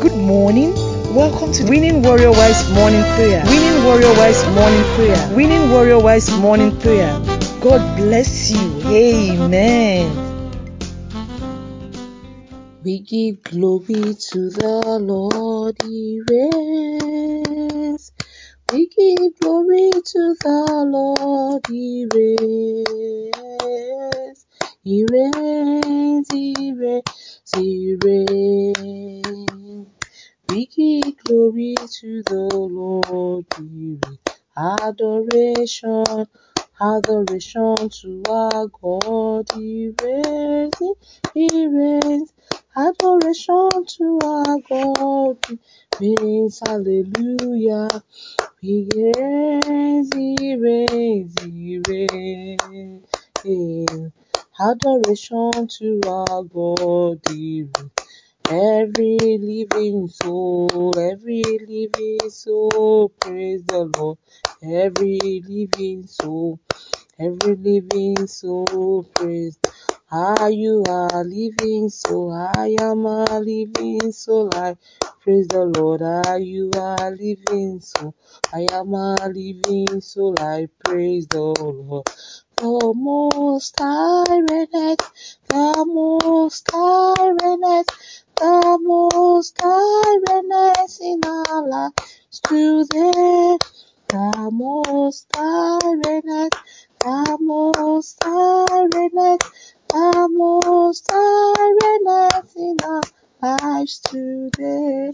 Good morning. Welcome to Winning Warrior Wives Morning Prayer. Winning Warrior Wives Morning Prayer. Winning Warrior Wives Morning Prayer. God bless you. Amen. We give glory to the Lord, He reigns. We give glory to the Lord, He reigns. He reigns, He reigns, He reigns. Glory to the Lord, He reigns. Adoration, adoration to our God, He reigns, He reigns. Adoration to our God, He reigns, hallelujah. He reigns, He reigns, He reigns. Adoration to our God, He reigns. Every living soul, every praise the Lord. Every living soul, every living soul, praise. Are you a living soul? I am a living soul. I praise the Lord. Are you a living soul? I am a living soul. I praise the Lord. The most high the most high the most high in our lives today. The most high reigneth, the most high reigneth, the most high reigneth in our lives today.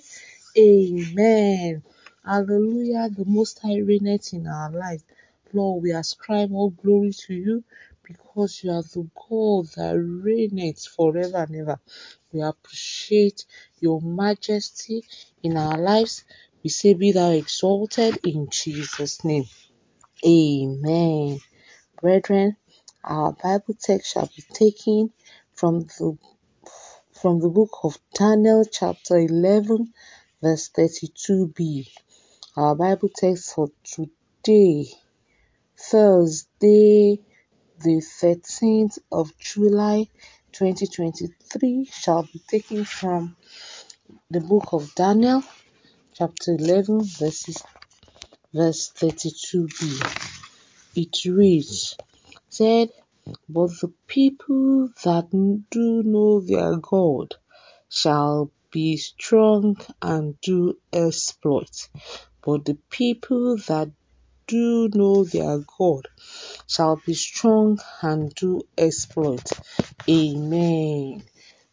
Amen. Hallelujah. The most high reigneth in our lives. Lord, we ascribe all glory to you because you are the God that reigneth forever and ever. We appreciate your majesty in our lives. We say, Be thou exalted in Jesus' name. Amen. Brethren, our Bible text shall be taken from the from the book of Daniel, chapter 11, verse 32b. Our Bible text for today, Thursday, the 13th of July 2023, shall be taken from the book of Daniel, chapter 11, verses, verse 32b. It reads, said, But the people that do know their God shall be strong and do exploits. But the people that do know their God shall be strong and do exploits. Amen.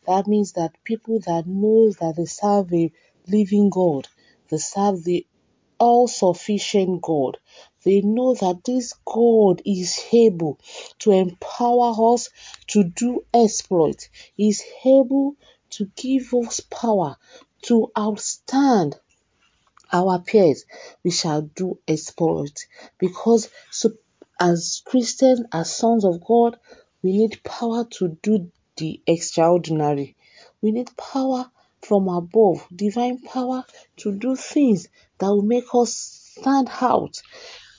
That means that people that know that they serve a living God, they serve the all sufficient God. They know that this God is able to empower us to do exploit. Is able to give us power to outstand our peers. We shall do exploit because as Christians, as sons of God, we need power to do the extraordinary. We need power from above, divine power to do things that will make us stand out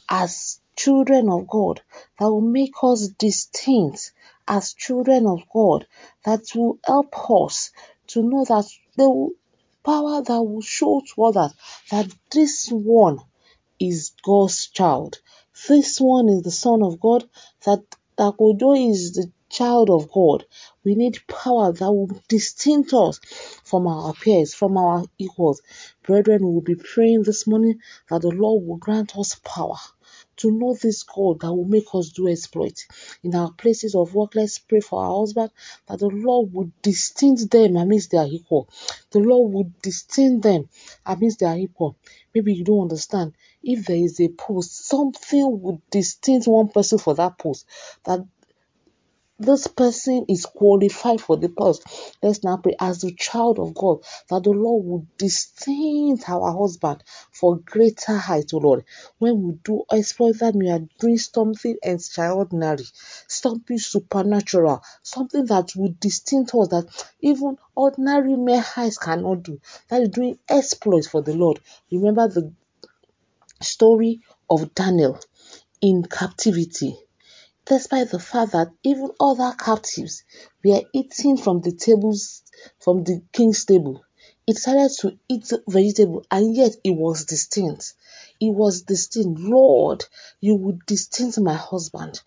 as children of God, that will make us distinct as children of God, that will help us to know that the power that will show to others that this one is God's child. This one is the Son of God, that that Takodo is the child of God. We need power that will distinct us from our peers, from our equals. Brethren, we will be praying this morning that the Lord will grant us power to know this God that will make us do exploit. In our places of work, let's pray for our husband that the Lord would distinct them amidst their equal. The Lord would distinct them amidst their equal. Maybe you don't understand. If there is a post, something would distinct one person for that post. That this person is qualified for the post. Let's now pray as a child of God that the Lord will distinct our husband for greater height, O Lord. When we do exploit that, we are doing something extraordinary, something supernatural, something that will distinct us that even ordinary mere eyes cannot do. That is doing exploits for the Lord. Remember the story of Daniel in captivity despite the fact that even other captives were eating from the tables from the king's table. He decided to eat vegetable and yet it was distinct. It was distinct. Lord, you would distinct my husband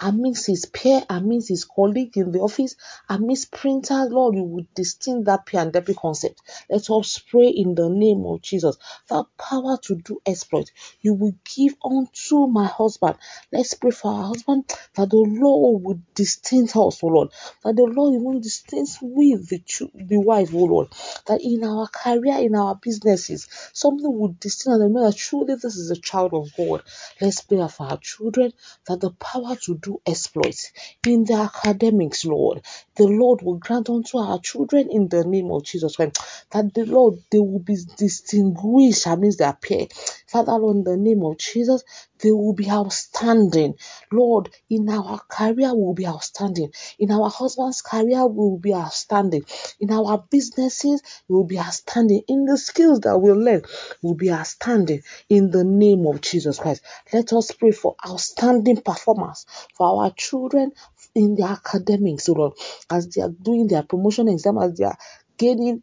amidst his peer, amidst his colleague in the office, amidst printers, Lord, you would distinct that peer and deputy concept. Let us pray in the name of Jesus. That power to do exploit, you will give unto my husband. Let's pray for our husband that the Lord would distinct us, O Lord. That the Lord will distinct with the, the wife, O Lord. That in our career, in our businesses, something would distinct and that truly this is a child of God. Let's pray for our children that the power to do exploits in the academics, Lord. The Lord will grant unto our children in the name of Jesus Christ that the Lord they will be distinguished amidst their peer. Father, Lord, in the name of Jesus, they will be outstanding. Lord, in our career, we will be outstanding. In our husband's career, we will be outstanding. In our businesses, we will be outstanding. In the skills that we learn, we will be outstanding. In the name of Jesus Christ, let us pray for outstanding performance for our children in their academics, Lord, as they are doing their promotion exam, as they are gaining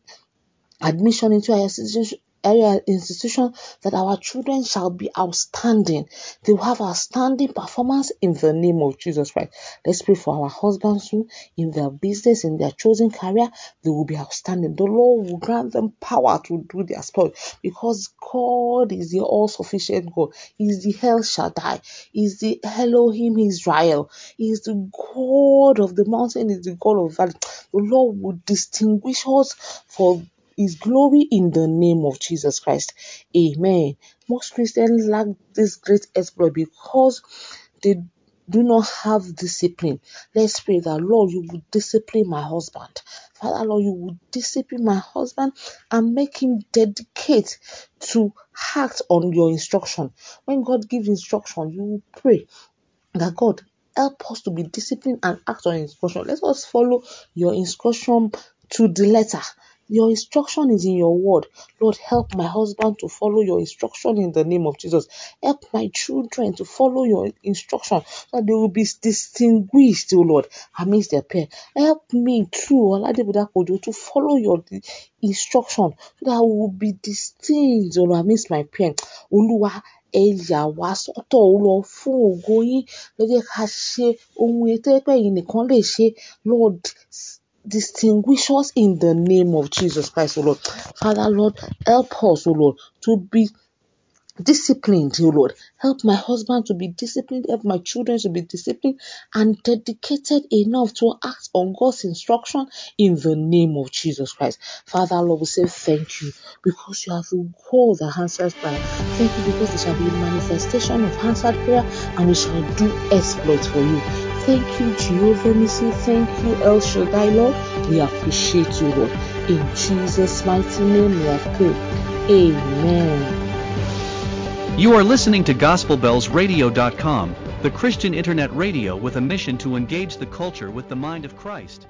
admission into institution area institution that our children shall be outstanding. They will have outstanding performance in the name of Jesus Christ. Let's pray for our husbands who, in their business, in their chosen career, they will be outstanding. The Lord will grant them power to do their sport because God is the all sufficient God. Is the El Shaddai. He is the Elohim Israel. He is the God of the mountain, He is the God of valley. The Lord will distinguish us for his glory in the name of Jesus Christ. Amen. Most Christians lack this great exploit because they do not have discipline. Let's pray that Lord, you would discipline my husband. Father, Lord, you would discipline my husband and make him dedicate to act on your instruction. When God gives instruction, you will pray that God help us to be disciplined and act on instruction. Let us follow your instruction to the letter. Your instruction is in your word. Lord, help my husband to follow your instruction in the name of Jesus. Help my children to follow your instruction so that they will be distinguished, O Lord, amidst their peers. Help me too, Oladebudakojo, to follow your instruction so that I will be distinguished, O Lord, amidst my peers. Oluwa, ẹ wá sọ́tọ̀ ó lọ fún ògo yín jẹ́ ká ṣe ohun ètò ẹ̀pẹ́ yìí nìkan lè ṣe Lord distinguish us in the name of Jesus Christ, O Lord. Father, Lord, help us, O Lord, to be disciplined, O Lord. Help my husband to be disciplined, help my children to be disciplined and dedicated enough to act on God's instruction in the name of Jesus Christ. Father, Lord, we say thank you because you have a God that answers prayer. Thank you because there shall be a manifestation of answered prayer and we shall do exploits for you. Thank you, Jehovah Nisi. Thank you, El Shaddai, Lord. We appreciate you, Lord. In Jesus' mighty name we have prayed. Amen. You are listening to GospelBellsRadio.com, the Christian internet radio with a mission to engage the culture with the mind of Christ.